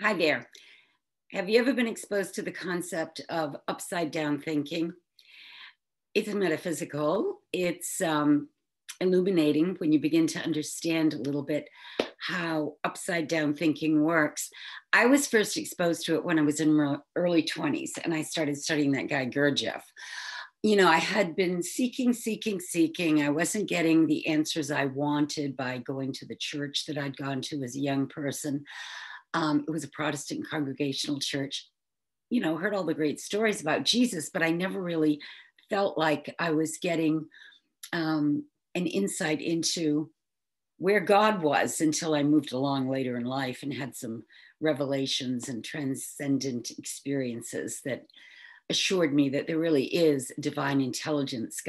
Hi there. Have you ever been exposed to the concept of upside down thinking? It's metaphysical, it's um, illuminating when you begin to understand a little bit how upside down thinking works. I was first exposed to it when I was in my early 20s and I started studying that guy Gurdjieff. You know, I had been seeking, seeking, seeking. I wasn't getting the answers I wanted by going to the church that I'd gone to as a young person. Um, it was a Protestant congregational church. You know, heard all the great stories about Jesus, but I never really felt like I was getting um, an insight into where God was until I moved along later in life and had some revelations and transcendent experiences that assured me that there really is divine intelligence